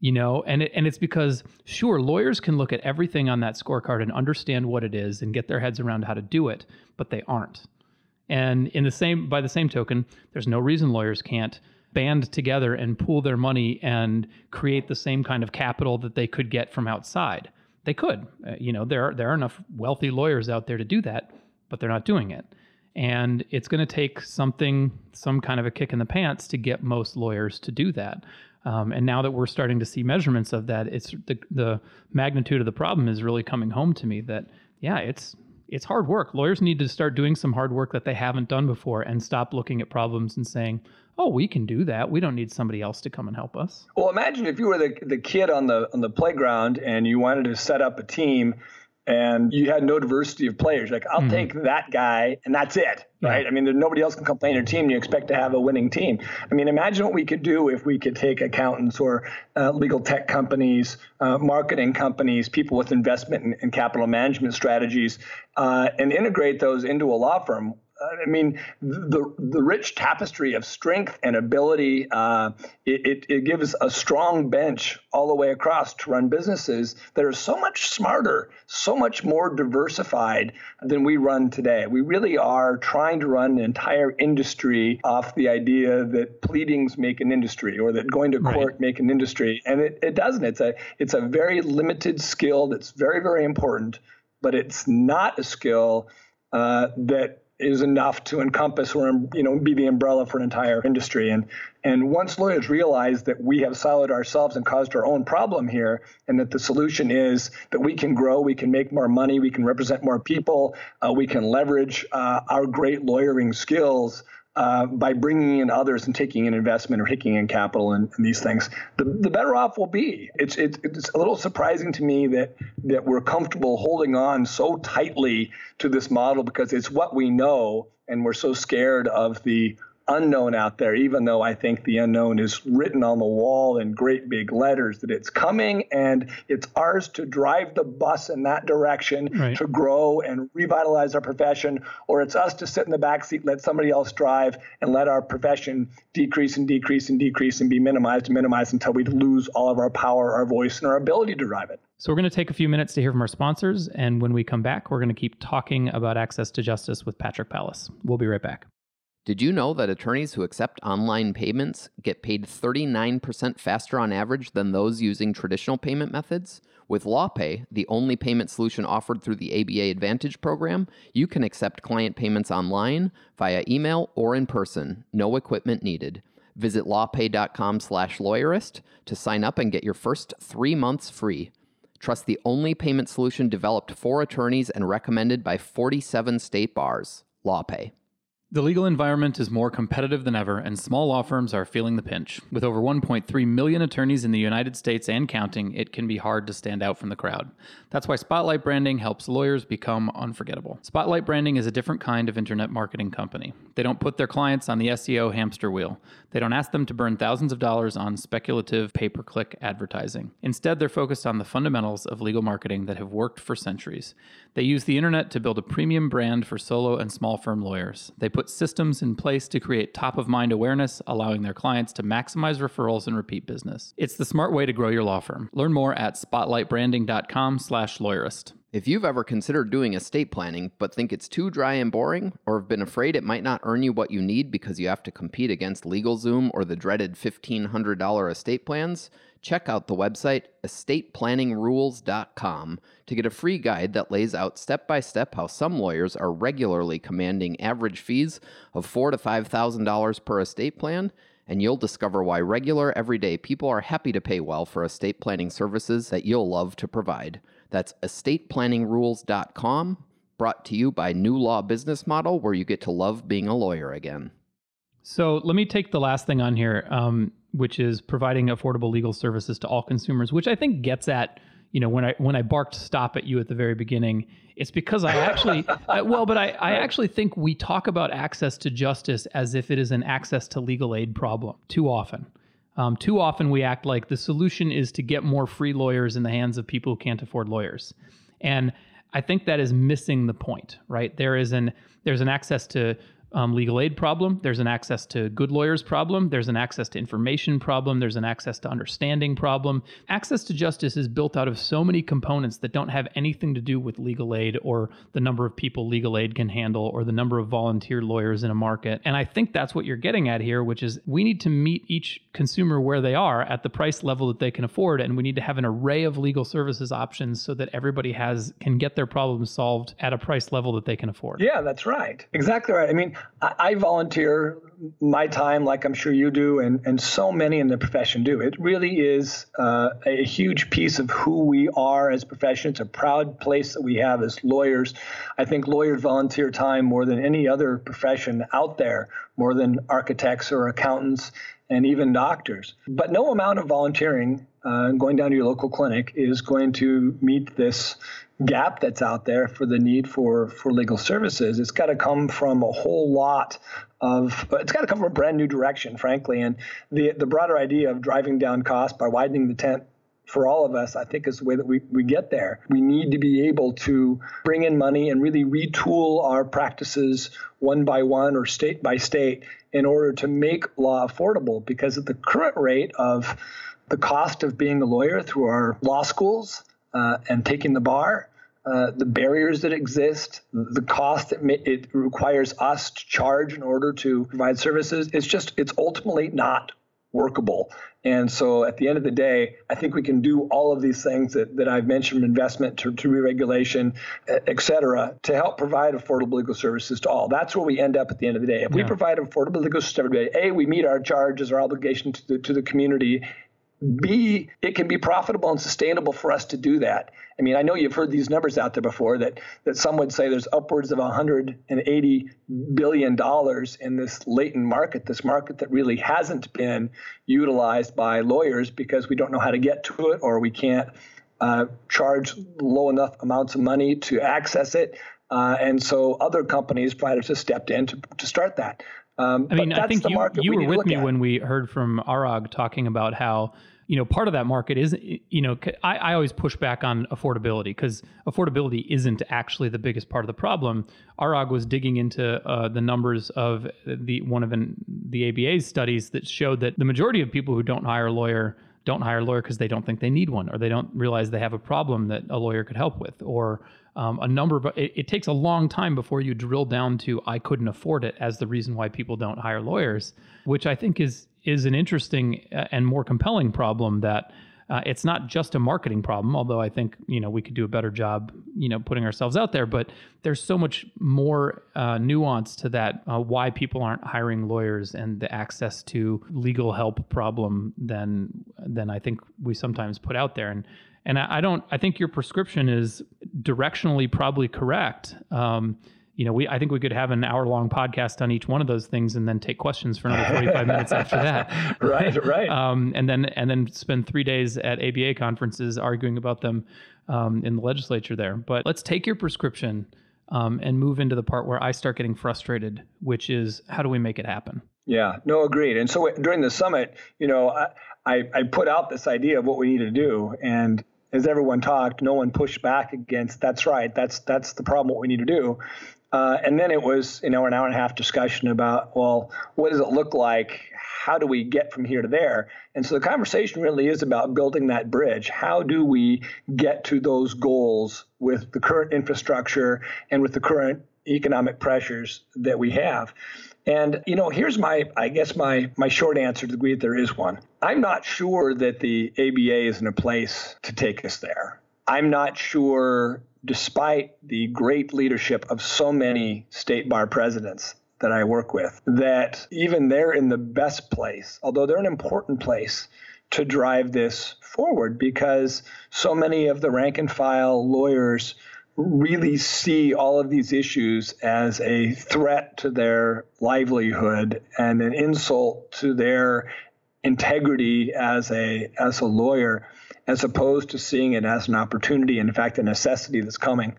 you know and it, and it's because sure lawyers can look at everything on that scorecard and understand what it is and get their heads around how to do it but they aren't. And in the same by the same token there's no reason lawyers can't band together and pool their money and create the same kind of capital that they could get from outside. They could uh, you know there are there are enough wealthy lawyers out there to do that but they're not doing it and it's going to take something, some kind of a kick in the pants to get most lawyers to do that. Um, and now that we're starting to see measurements of that, it's the, the magnitude of the problem is really coming home to me that, yeah, it's it's hard work. Lawyers need to start doing some hard work that they haven't done before and stop looking at problems and saying, "Oh, we can do that. We don't need somebody else to come and help us." Well, imagine if you were the the kid on the on the playground and you wanted to set up a team and you had no diversity of players. Like, I'll mm-hmm. take that guy, and that's it, yeah. right? I mean, there, nobody else can come play in your team, you expect to have a winning team. I mean, imagine what we could do if we could take accountants or uh, legal tech companies, uh, marketing companies, people with investment and, and capital management strategies, uh, and integrate those into a law firm I mean, the the rich tapestry of strength and ability uh, it, it, it, gives a strong bench all the way across to run businesses that are so much smarter, so much more diversified than we run today. We really are trying to run an entire industry off the idea that pleadings make an industry or that going to court right. make an industry, and it, it doesn't. It's a it's a very limited skill that's very very important, but it's not a skill uh, that is enough to encompass or you know be the umbrella for an entire industry. And and once lawyers realize that we have siloed ourselves and caused our own problem here, and that the solution is that we can grow, we can make more money, we can represent more people, uh, we can leverage uh, our great lawyering skills uh, by bringing in others and taking an investment or taking in capital and, and, these things, the, the better off we'll be. It's, it's, it's a little surprising to me that that we're comfortable holding on so tightly to this model because it's what we know, and we're so scared of the unknown out there, even though I think the unknown is written on the wall in great big letters that it's coming and it's ours to drive the bus in that direction right. to grow and revitalize our profession, or it's us to sit in the back seat, let somebody else drive, and let our profession decrease and decrease and decrease and be minimized and minimized until we lose all of our power, our voice, and our ability to drive it. So, we're going to take a few minutes to hear from our sponsors. And when we come back, we're going to keep talking about access to justice with Patrick Palace. We'll be right back. Did you know that attorneys who accept online payments get paid 39% faster on average than those using traditional payment methods? With LawPay, the only payment solution offered through the ABA Advantage program, you can accept client payments online, via email, or in person. No equipment needed. Visit lawpay.com slash lawyerist to sign up and get your first 3 months free. Trust the only payment solution developed for attorneys and recommended by 47 state bars. LawPay. The legal environment is more competitive than ever, and small law firms are feeling the pinch. With over 1.3 million attorneys in the United States and counting, it can be hard to stand out from the crowd. That's why Spotlight Branding helps lawyers become unforgettable. Spotlight Branding is a different kind of internet marketing company. They don't put their clients on the SEO hamster wheel. They don't ask them to burn thousands of dollars on speculative pay per click advertising. Instead, they're focused on the fundamentals of legal marketing that have worked for centuries. They use the internet to build a premium brand for solo and small firm lawyers. They put systems in place to create top of mind awareness, allowing their clients to maximize referrals and repeat business. It's the smart way to grow your law firm. Learn more at spotlightbranding.com/lawyerist. If you've ever considered doing estate planning but think it's too dry and boring, or have been afraid it might not earn you what you need because you have to compete against LegalZoom or the dreaded $1,500 estate plans, check out the website estateplanningsrules.com to get a free guide that lays out step by step how some lawyers are regularly commanding average fees of four to five thousand dollars per estate plan, and you'll discover why regular, everyday people are happy to pay well for estate planning services that you'll love to provide. That's estateplanningsrules.com, brought to you by New Law Business Model, where you get to love being a lawyer again. So let me take the last thing on here, um, which is providing affordable legal services to all consumers, which I think gets at you know when I when I barked stop at you at the very beginning, it's because I actually I, well, but I, I actually think we talk about access to justice as if it is an access to legal aid problem too often. Um, too often we act like the solution is to get more free lawyers in the hands of people who can't afford lawyers, and I think that is missing the point. Right there is an there's an access to um, legal aid problem. There's an access to good lawyers problem. There's an access to information problem. There's an access to understanding problem. Access to justice is built out of so many components that don't have anything to do with legal aid or the number of people legal aid can handle or the number of volunteer lawyers in a market. And I think that's what you're getting at here, which is we need to meet each consumer where they are at the price level that they can afford. And we need to have an array of legal services options so that everybody has can get their problems solved at a price level that they can afford. Yeah, that's right. Exactly right. I mean, I, volunteer my time like I'm sure you do, and, and so many in the profession do. It really is uh, a huge piece of who we are as a profession. It's a proud place that we have as lawyers. I think lawyers volunteer time more than any other profession out there, more than architects or accountants and even doctors. But no amount of volunteering, uh, going down to your local clinic, is going to meet this gap that's out there for the need for for legal services. It's got to come from a whole lot of it's got to come from a brand new direction, frankly. And the the broader idea of driving down costs by widening the tent for all of us, I think is the way that we, we get there. We need to be able to bring in money and really retool our practices one by one or state by state in order to make law affordable because at the current rate of the cost of being a lawyer through our law schools uh, and taking the bar, uh, the barriers that exist, the cost that it requires us to charge in order to provide services, it's just, it's ultimately not workable. And so at the end of the day, I think we can do all of these things that, that I've mentioned investment to, to re-regulation, et cetera, to help provide affordable legal services to all. That's where we end up at the end of the day. If yeah. we provide affordable legal services to everybody, A, we meet our charges, our obligation to the, to the community, B, it can be profitable and sustainable for us to do that. I mean, I know you've heard these numbers out there before that that some would say there's upwards of 180 billion dollars in this latent market, this market that really hasn't been utilized by lawyers because we don't know how to get to it or we can't uh, charge low enough amounts of money to access it. Uh, and so other companies, providers, have stepped in to, to start that. Um, I mean, I think you, you were with me at. when we heard from Arag talking about how you know part of that market is you know I, I always push back on affordability because affordability isn't actually the biggest part of the problem. Arag was digging into uh, the numbers of the one of an, the ABA's studies that showed that the majority of people who don't hire a lawyer don't hire a lawyer because they don't think they need one or they don't realize they have a problem that a lawyer could help with or um, a number of it, it, takes a long time before you drill down to i couldn't afford it as the reason why people don't hire lawyers which i think is is an interesting uh, and more compelling problem that uh, it's not just a marketing problem although i think you know we could do a better job you know putting ourselves out there but there's so much more uh, nuance to that uh, why people aren't hiring lawyers and the access to legal help problem than than i think we sometimes put out there and and I, I don't. I think your prescription is directionally probably correct. Um, you know, we I think we could have an hour long podcast on each one of those things and then take questions for another 45 minutes after that. *laughs* right, right. Um, and then and then spend three days at ABA conferences arguing about them um, in the legislature there. But let's take your prescription um, and move into the part where I start getting frustrated, which is how do we make it happen? Yeah, no, agreed. And so during the summit, you know, I, I, I put out this idea of what we need to do, and as everyone talked, no one pushed back against. That's right. That's that's the problem. What we need to do. Uh, and then it was, you know, an hour and a half discussion about, well, what does it look like? How do we get from here to there? And so the conversation really is about building that bridge. How do we get to those goals with the current infrastructure and with the current economic pressures that we have? And you know, here's my I guess my my short answer to the degree that there is one. I'm not sure that the ABA is in a place to take us there. I'm not sure despite the great leadership of so many state bar presidents that I work with, that even they're in the best place, although they're an important place to drive this forward because so many of the rank and file lawyers really see all of these issues as a threat to their livelihood and an insult to their integrity as a as a lawyer as opposed to seeing it as an opportunity and in fact a necessity that's coming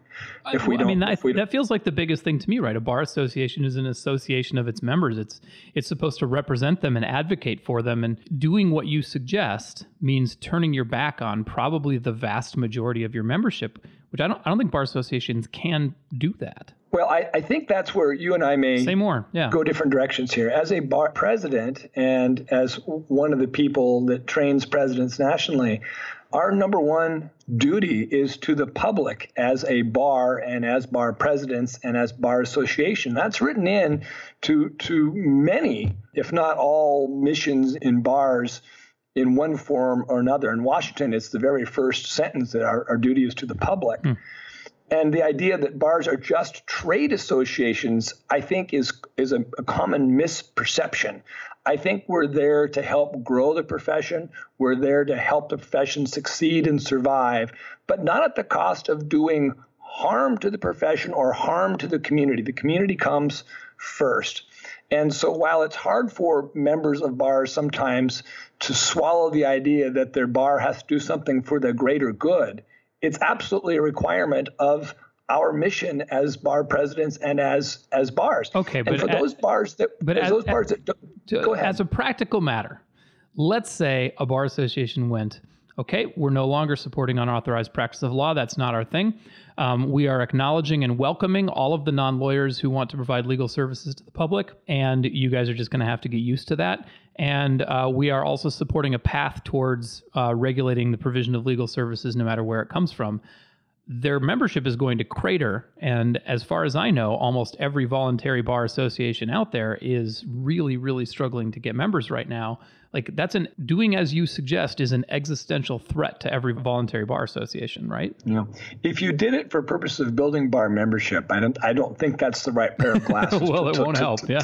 if we don't I mean that, that feels like the biggest thing to me right a bar association is an association of its members it's it's supposed to represent them and advocate for them and doing what you suggest means turning your back on probably the vast majority of your membership which I don't I don't think bar associations can do that. Well, I, I think that's where you and I may say more. Yeah. go different directions here. As a bar president and as one of the people that trains presidents nationally, our number one duty is to the public as a bar and as bar presidents and as bar association. That's written in to to many, if not all, missions in bars in one form or another. In Washington, it's the very first sentence that our, our duty is to the public. Mm. And the idea that bars are just trade associations, I think, is is a, a, common misperception. I think we're there to help grow the profession. We're there to help the profession succeed and survive, but not at the cost of doing harm to the profession or harm to the community. The community comes first. And so while it's hard for members of bars sometimes to swallow the idea that their bar has to do something for the greater good, it's absolutely a requirement of our mission as bar presidents and as as bars. Okay, and but for at, those bars that but as, those bars that to, go ahead. As a practical matter, let's say a bar association went, okay, we're no longer supporting unauthorized practice of law. That's not our thing. Um, we are acknowledging and welcoming all of the non lawyers who want to provide legal services to the public, and you guys are just going to have to get used to that. And uh, we are also supporting a path towards uh, regulating the provision of legal services no matter where it comes from. Their membership is going to crater. And as far as I know, almost every voluntary bar association out there is really, really struggling to get members right now like that's an doing as you suggest is an existential threat to every voluntary bar association, right? Yeah. If you did it for purposes of building bar membership, I don't I don't think that's the right pair of *laughs* glasses. well, to, it to, won't to, help. yeah.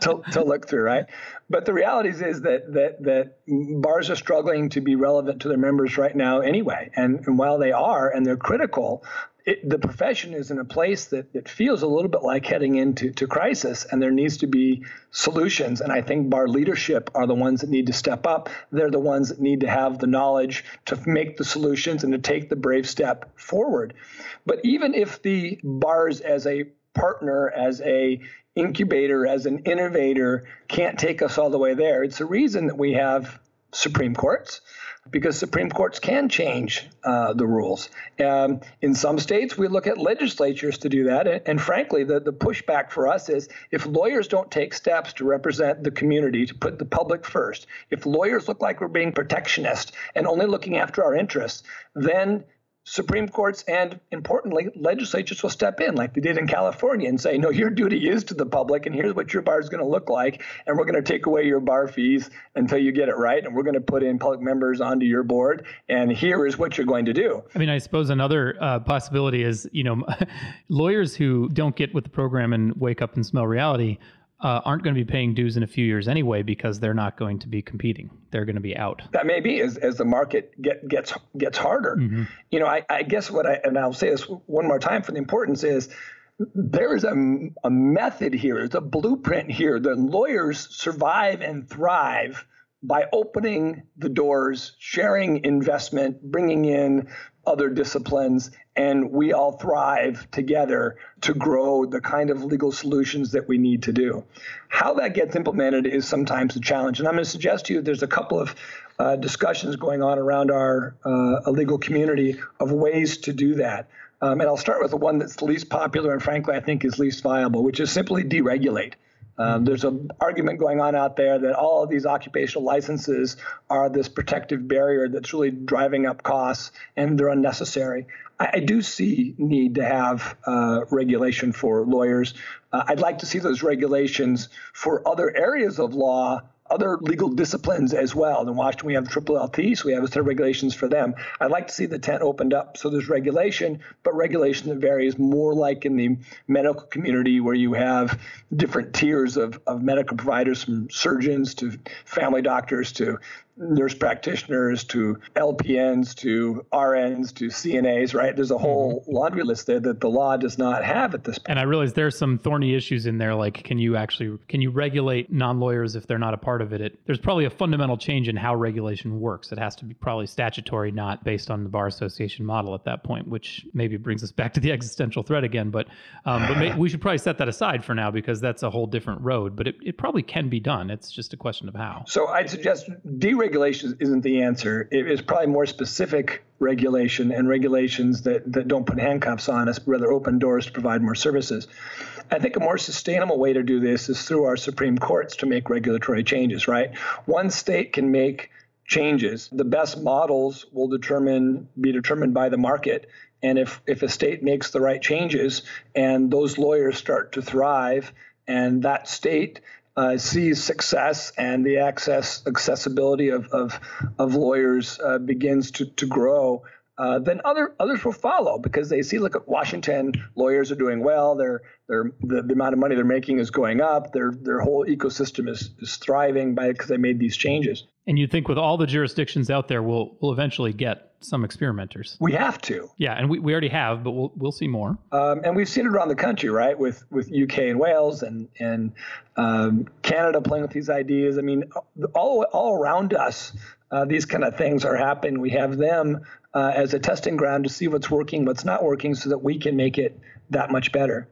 to, to look through, right? But the reality is, is that that that bars are struggling to be relevant to their members right now anyway. And, and while they are and they're critical, it, the profession is in a place that, that feels a little bit like heading into to crisis, and there needs to be solutions. And I think bar leadership are the ones that need to step up. They're the ones that need to have the knowledge to make the solutions and to take the brave step forward. But even if the bars as a partner, as a incubator, as an innovator can't take us all the way there, it's a reason that we have Supreme Courts because Supreme Courts can change uh, the rules. Um, in some states, we look at legislatures to do that. And, and, frankly, the, the pushback for us is if lawyers don't take steps to represent the community, to put the public first, if lawyers look like we're being protectionist and only looking after our interests, then Supreme Courts and importantly, legislatures will step in like they did in California and say, no, your duty is to the public, and here's what your bar is going to look like, and we're going to take away your bar fees until you get it right, and we're going to put in public members onto your board, and here is what you're going to do. I mean, I suppose another uh, possibility is, you know, *laughs* lawyers who don't get with the program and wake up and smell reality uh, aren't going to be paying dues in a few years anyway because they're not going to be competing. They're going to be out. That may be as, as the market get, gets gets harder. Mm-hmm. You know, I, I guess what I and I'll say this one more time for the importance is there is a, a method here, there's a blueprint here. The lawyers survive and thrive by opening the doors, sharing investment, bringing in other disciplines, and we all thrive together to grow the kind of legal solutions that we need to do. How that gets implemented is sometimes a challenge. And I'm going to suggest to you there's a couple of uh, discussions going on around our uh, legal community of ways to do that. Um, and I'll start with the one that's least popular and frankly I think is least viable, which is simply deregulate. Um, there's an argument going on out there that all of these occupational licenses are this protective barrier that's really driving up costs and they're unnecessary. I, do see need to have uh, regulation for lawyers. Uh, I'd like to see those regulations for other areas of law other legal disciplines as well. In Washington, we have triple LT, so we have a set of regulations for them. I'd like to see the tent opened up so there's regulation, but regulation that varies more like in the medical community where you have different tiers of, of medical providers from surgeons to family doctors to nurse practitioners to LPNs to RNs to CNAs, right? There's a whole mm-hmm. laundry list there that the law does not have at this point. And I realize there's some thorny issues in there like can you actually can you regulate non-lawyers if they're not a part of it? it? There's probably a fundamental change in how regulation works. It has to be probably statutory, not based on the bar association model at that point, which maybe brings us back to the *laughs* existential threat again, but um, but may, *laughs* we should probably set that aside for now because that's a whole different road, but it, it probably can be done. It's just a question of how. So I'd suggest deregulation regulation isn't the answer. It is probably more specific regulation and regulations that, that don't put handcuffs on us, but rather open doors to provide more services. I think a more sustainable way to do this is through our Supreme Courts to make regulatory changes, right? One state can make changes. The best models will determine be determined by the market. And if, if a state makes the right changes and those lawyers start to thrive and that state uh, sees success and the access accessibility of of, of lawyers uh, begins to to grow, uh, then other others will follow because they see look at Washington lawyers are doing well. Their their the, the amount of money they're making is going up. Their their whole ecosystem is is thriving by because they made these changes. And you'd think with all the jurisdictions out there, we'll we'll eventually get some experimenters. We have to. Yeah, and we, we already have, but we'll we'll see more. Um, and we've seen it around the country, right? With with UK and Wales and and um, Canada playing with these ideas. I mean, all all around us, uh, these kind of things are happening. We have them uh, as a testing ground to see what's working, what's not working, so that we can make it that much better.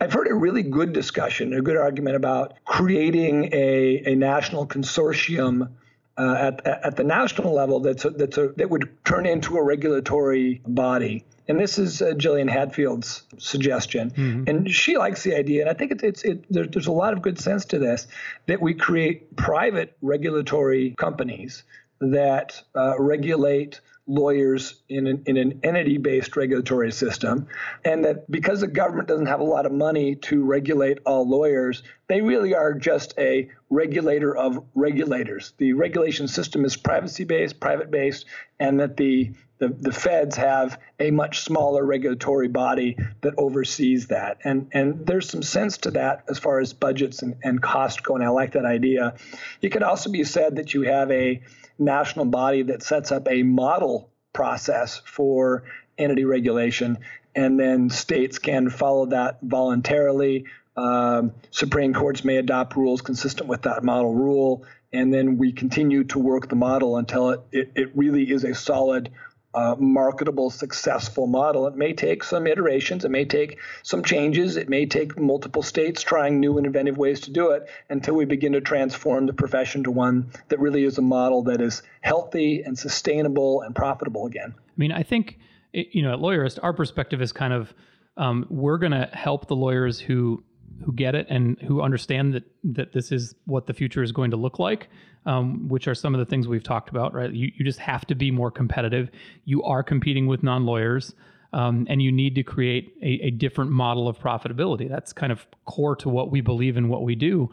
I've heard a really good discussion, a good argument about creating a, a national consortium uh, at, at the national level that's a, that's a, that would turn into a regulatory body. And this is uh, Gillian Hadfield's suggestion, mm-hmm. and she likes the idea. And I think it's it's it, there, there's a lot of good sense to this that we create private regulatory companies that uh, regulate lawyers in an, in an entity based regulatory system, and that because the government doesn't have a lot of money to regulate all lawyers, they really are just a regulator of regulators. The regulation system is privacy based, private based, and that the the, the feds have a much smaller regulatory body that oversees that. And, and there's some sense to that as far as budgets and, and cost go. And I like that idea. It could also be said that you have a national body that sets up a model process for entity regulation, and then states can follow that voluntarily. Um, Supreme Courts may adopt rules consistent with that model rule, and then we continue to work the model until it, it, it really is a solid uh, marketable, successful model. It may take some iterations, it may take some changes, it may take multiple states trying new and inventive ways to do it until we begin to transform the profession to one that really is a model that is healthy and sustainable and profitable again. I mean, I think, you know, at Lawyerist, our perspective is kind of um, we're going to help the lawyers who who get it and who understand that that this is what the future is going to look like, um, which are some of the things we've talked about. Right, you you just have to be more competitive. You are competing with non lawyers. Um, and you need to create a, a, different model of profitability. That's kind of core to what we believe in what we do.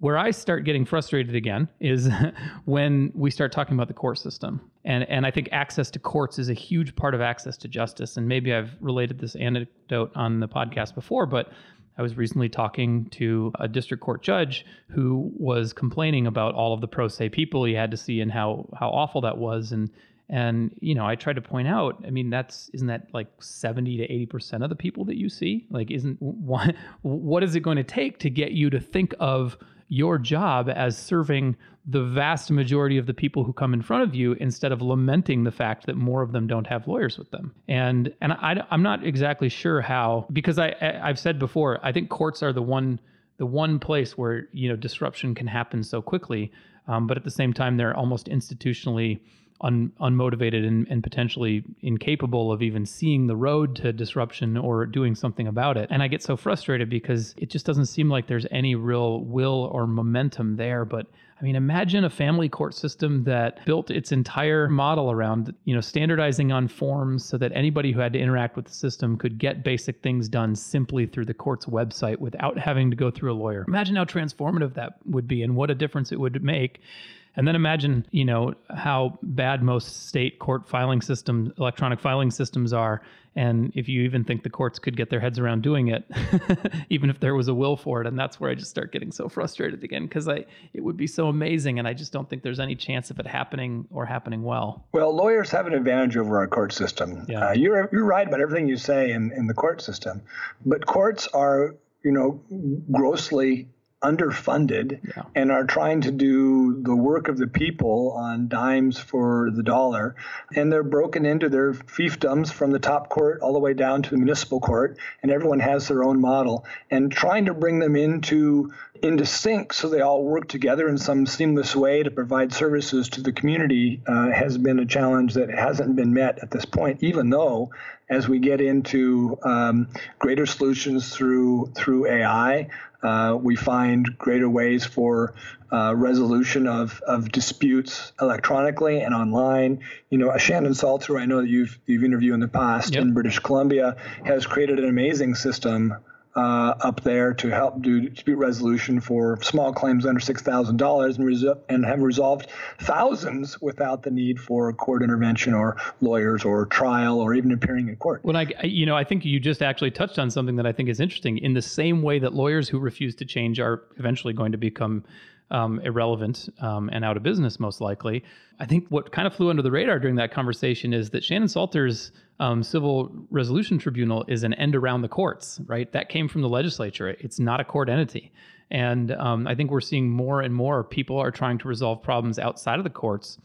Where I start getting frustrated again is *laughs* when we start talking about the court system. And, and I think access to courts is a huge part of access to justice. And maybe I've related this anecdote on the podcast before, but I was recently talking to a district court judge who was complaining about all of the pro se people he had to see and how how awful that was. And and you know I tried to point out I mean that's isn't that like 70 to 80% of the people that you see? Like isn't *laughs* what is it going to take to get you to think of your job as serving the vast majority of the people who come in front of you instead of lamenting the fact that more of them don't have lawyers with them. And and I, I'm not exactly sure how because I, I I've said before I think courts are the one the one place where you know disruption can happen so quickly, um, but at the same time they're almost institutionally un, unmotivated and, and potentially incapable of even seeing the road to disruption or doing something about it. And I get so frustrated because it just doesn't seem like there's any real will or momentum there. But I mean, imagine a family court system that built its entire model around, you know, standardizing on forms so that anybody who had to interact with the system could get basic things done simply through the court's website without having to go through a lawyer. Imagine how transformative that would be and what a difference it would make and then imagine, you know, how bad most state court filing systems, electronic filing systems are. And if you even think the courts could get their heads around doing it, *laughs* even if there was a will for it. And that's where I just start getting so frustrated again because I it would be so amazing, and I just don't think there's any chance of it happening or happening well. Well, lawyers have an advantage over our court system. Yeah. Uh, you're you're right about everything you say in, in the court system, but courts are you know grossly underfunded yeah. and are trying to do the work of the people on dimes for the dollar. And they're broken into their fiefdoms from the top court all the way down to the municipal court, and everyone has their own model. And trying to bring them into into sync so they all work together in some seamless way to provide services to the community uh, has been a challenge that hasn't been met at this point, even though as we get into um, greater solutions through through AI, uh, we find greater ways for uh, resolution of, of disputes electronically and online. You know, Shannon Salter, I know that you've you've interviewed in the past yep. in British Columbia, has created an amazing system uh, up there to help do dispute resolution for small claims under six thousand dollars and resu- and have resolved thousands without the need for court intervention or lawyers or trial or even appearing in court. When I, you know, I think you just actually touched on something that I think is interesting. In the same way that lawyers who refuse to change are eventually going to become um, irrelevant um, and out of business, most likely. I think what kind of flew under the radar during that conversation is that Shannon Salter's um, Civil Resolution Tribunal is an end around the courts, right? That came from the legislature. It's not a court entity. And um, I think we're seeing more and more people are trying to resolve problems outside of the courts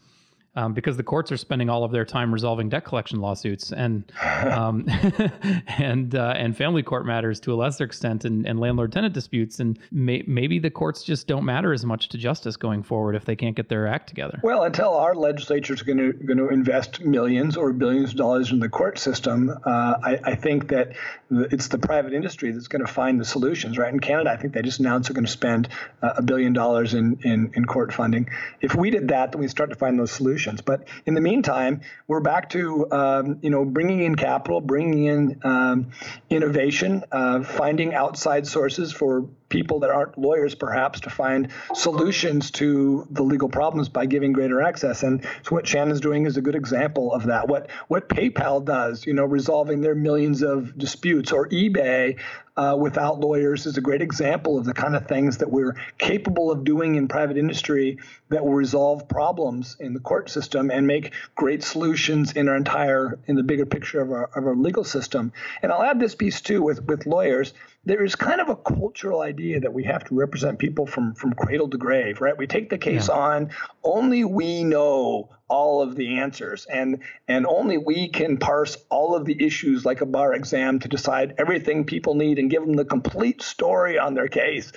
um, because the courts are spending all of their time resolving debt collection lawsuits and *laughs* um, *laughs* and uh, and family court matters to a lesser extent and, and landlord tenant disputes and may, maybe the courts just don't matter as much to justice going forward if they can't get their act together. Well, until our legislature is going to going to invest millions or billions of dollars in the court system, uh, I, I, think that it's the private industry that's going to find the solutions. Right in Canada, I think they just announced they're going to spend uh, a billion dollars in, in in court funding. If we did that, then we start to find those solutions solutions. But in the meantime, we're back to um, you know bringing in capital, bringing in um, innovation, uh, finding outside sources for people that aren't lawyers perhaps to find solutions to the legal problems by giving greater access. And so what shannon's doing is a good example of that. What what paypal does you know resolving their millions of disputes or ebay uh, without lawyers is a great example of the kind of things that we're capable of doing in private industry that will resolve problems in the court system and make great solutions in our entire in the bigger picture of our, of our legal system. And i'll add this piece too with with lawyers there is kind of a cultural idea that we have to represent people from from cradle to grave, right? We take the case yeah. on, only we know all of the answers and and only we can parse all of the issues like a bar exam to decide everything people need and give them the complete story on their case.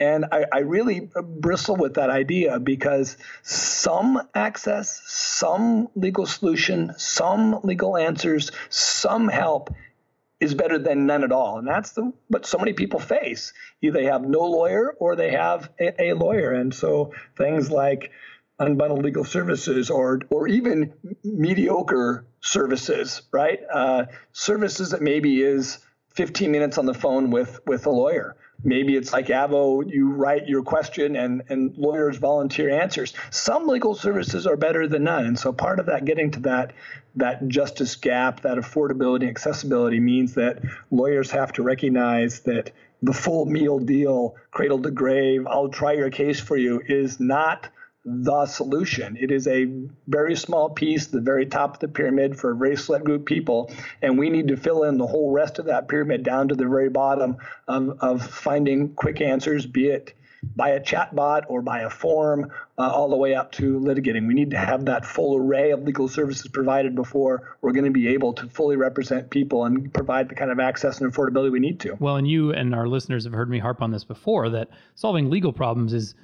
And I, I, really bristle with that idea because some access, some legal solution, some legal answers, some help is better than none at all. And that's the what so many people face. Either they have no lawyer or they have a, a lawyer. And so things like unbundled legal services or or even mediocre services, right? Uh, services that maybe is 15 minutes on the phone with with a lawyer. Maybe it's like Avvo, you write your question and, and lawyers volunteer answers. Some legal services are better than none. And so part of that getting to that that justice gap, that affordability, and accessibility means that lawyers have to recognize that the full meal deal, cradle to grave, I'll try your case for you, is not the solution. It is a very small piece, the very top of the pyramid for a very select group of people, and we need to fill in the whole rest of that pyramid down to the very bottom of, of finding quick answers, be it by a chatbot or by a form, uh, all the way up to litigating. We need to have that full array of legal services provided before we're going to be able to fully represent people and provide the kind of access and affordability we need to. Well, and you and our listeners have heard me harp on this before that solving legal problems is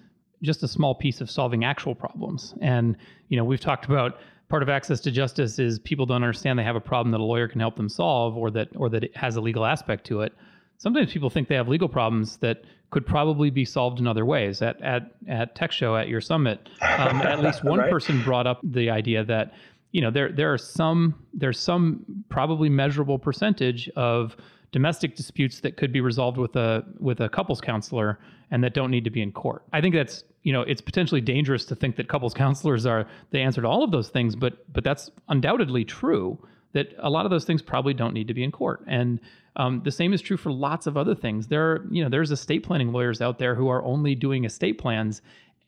just a small piece of solving actual problems. And, you know, we've talked about part of access to justice is people don't understand they have a problem that a lawyer can help them solve or that or that it has a legal aspect to it. Sometimes people think they have legal problems that could probably be solved in other ways. At at at Tech Show at your summit, um, at least *laughs* one right. person brought up the idea that you know there there are some there's some probably measurable percentage of domestic disputes that could be resolved with a with a couples counselor and that don't need to be in court. I think that's you know it's potentially dangerous to think that couples *laughs* counselors are the answer to all of those things, but but that's undoubtedly true. That a lot of those things probably don't need to be in court, and um, the same is true for lots of other things. There, are, you know, there's estate planning lawyers out there who are only doing estate plans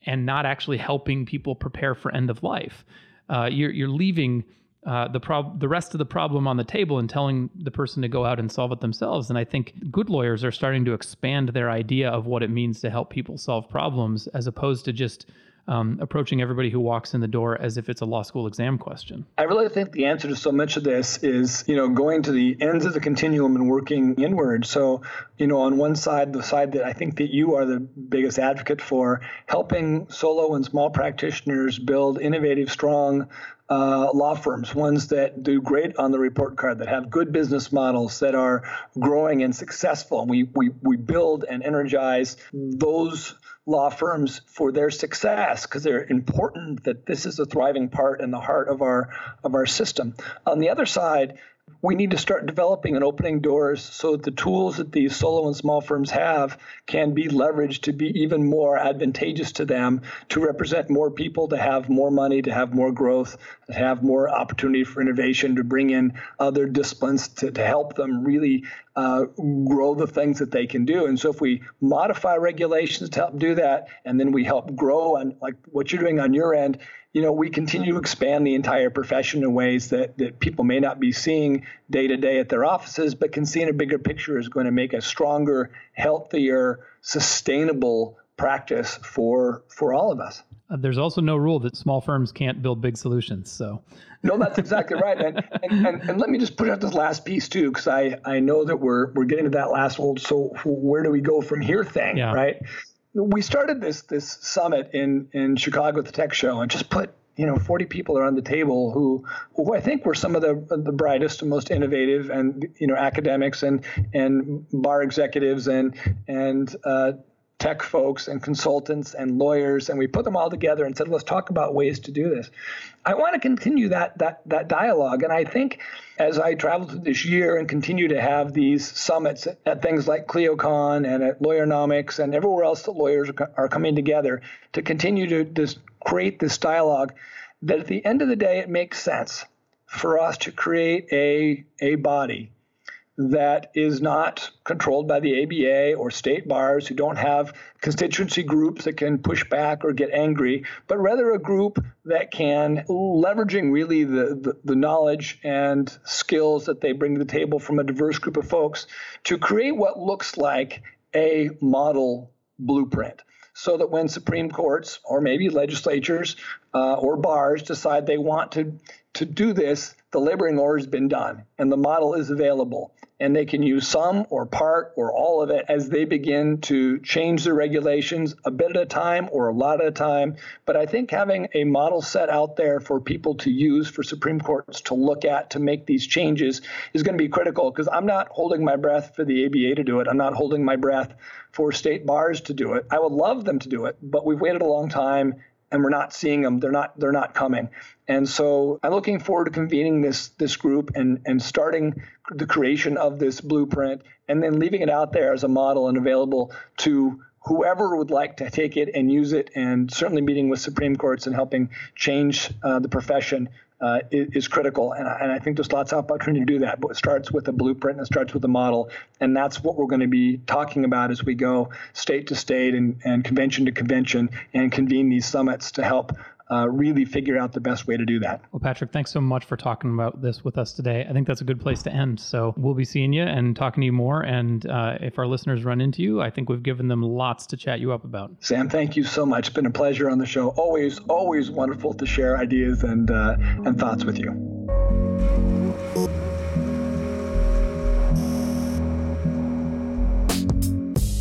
and not actually helping people prepare for end of life. Uh, you're you're leaving uh, the prob- the rest of the problem on the table and telling the person to go out and solve it themselves. And I think good lawyers are starting to expand their idea of what it means to help people solve problems, as opposed to just um, approaching everybody who walks in the door as if it's a law school exam question. I really think the answer to so much of this is, you know, going to the ends of the continuum and working inward. So, you know, on one side, the side that I think that you are the biggest advocate for, helping solo and small practitioners build innovative, strong uh, law firms, ones that do great on the report card, that have good business models, that are growing and successful. And we, we, we build and energize those law firms for their success because they're important that this is a thriving part in the heart of our of our system. On the other side, we need to start developing and opening doors so that the tools that these solo and small firms have can be leveraged to be even more advantageous to them to represent more people to have more money to have more growth to have more opportunity for innovation to bring in other disciplines to, to help them really uh, grow the things that they can do. And so if we modify regulations to help do that and then we help grow and like what you're doing on your end you know, we continue to expand the entire profession in ways that, that people may not be seeing day to day at their offices, but can see in a bigger picture is going to make a stronger, healthier, sustainable practice for for all of us. Uh, there's also no rule that small firms can't build big solutions. So, no, that's exactly right. And, and, and, and, let me just put out this last piece too, because I, I know that we're we're getting to that last old. So where do we go from here thing, yeah. right? we started this this summit in in Chicago at the Tech Show and just put you know 40 people around the table who who I think were some of the the brightest and most innovative and you know academics and and bar executives and and uh, tech folks and consultants and lawyers and we put them all together and said let's talk about ways to do this. I want to continue that that that dialogue and i think as i travel through this year and continue to have these summits at, things like cliocon and at Lawyernomics and everywhere else that lawyers are, are coming together to continue to this, create this dialogue that at the end of the day it makes sense for us to create a a body that is not controlled by the ABA or state bars who don't have constituency groups that can push back or get angry, but rather a group that can, leveraging really the, the, the, knowledge and skills that they bring to the table from a diverse group of folks, to create what looks like a model blueprint. So that when Supreme Courts or maybe legislatures uh, or bars decide they want to, to do this, the laboring order has been done and the model is available and they can use some or part or all of it as they begin to change the regulations a bit at a time or a lot at a time. But I think having a model set out there for people to use, for Supreme Courts to look at, to make these changes is going to be critical because I'm not holding my breath for the ABA to do it. I'm not holding my breath for state bars to do it. I would love them to do it, but we've waited a long time and we're not seeing them. They're not they're not coming. And so I'm looking forward to convening this this group and and starting the creation of this blueprint and then leaving it out there as a model and available to whoever would like to take it and use it and certainly meeting with Supreme Courts and helping change uh, the profession uh, is, critical. And I, and I, think there's lots of opportunity to do that. But it starts with a blueprint and it starts with a model. And that's what we're going to be talking about as we go state to state and, and convention to convention and convene these summits to help uh, really figure out the best way to do that. Well, Patrick, thanks so much for talking about this with us today. I think that's a good place to end. So we'll be seeing you and talking to you more. And uh, if our listeners run into you, I think we've given them lots to chat you up about. Sam, thank you so much. It's been a pleasure on the show. Always, always wonderful to share ideas and uh, and thoughts with you.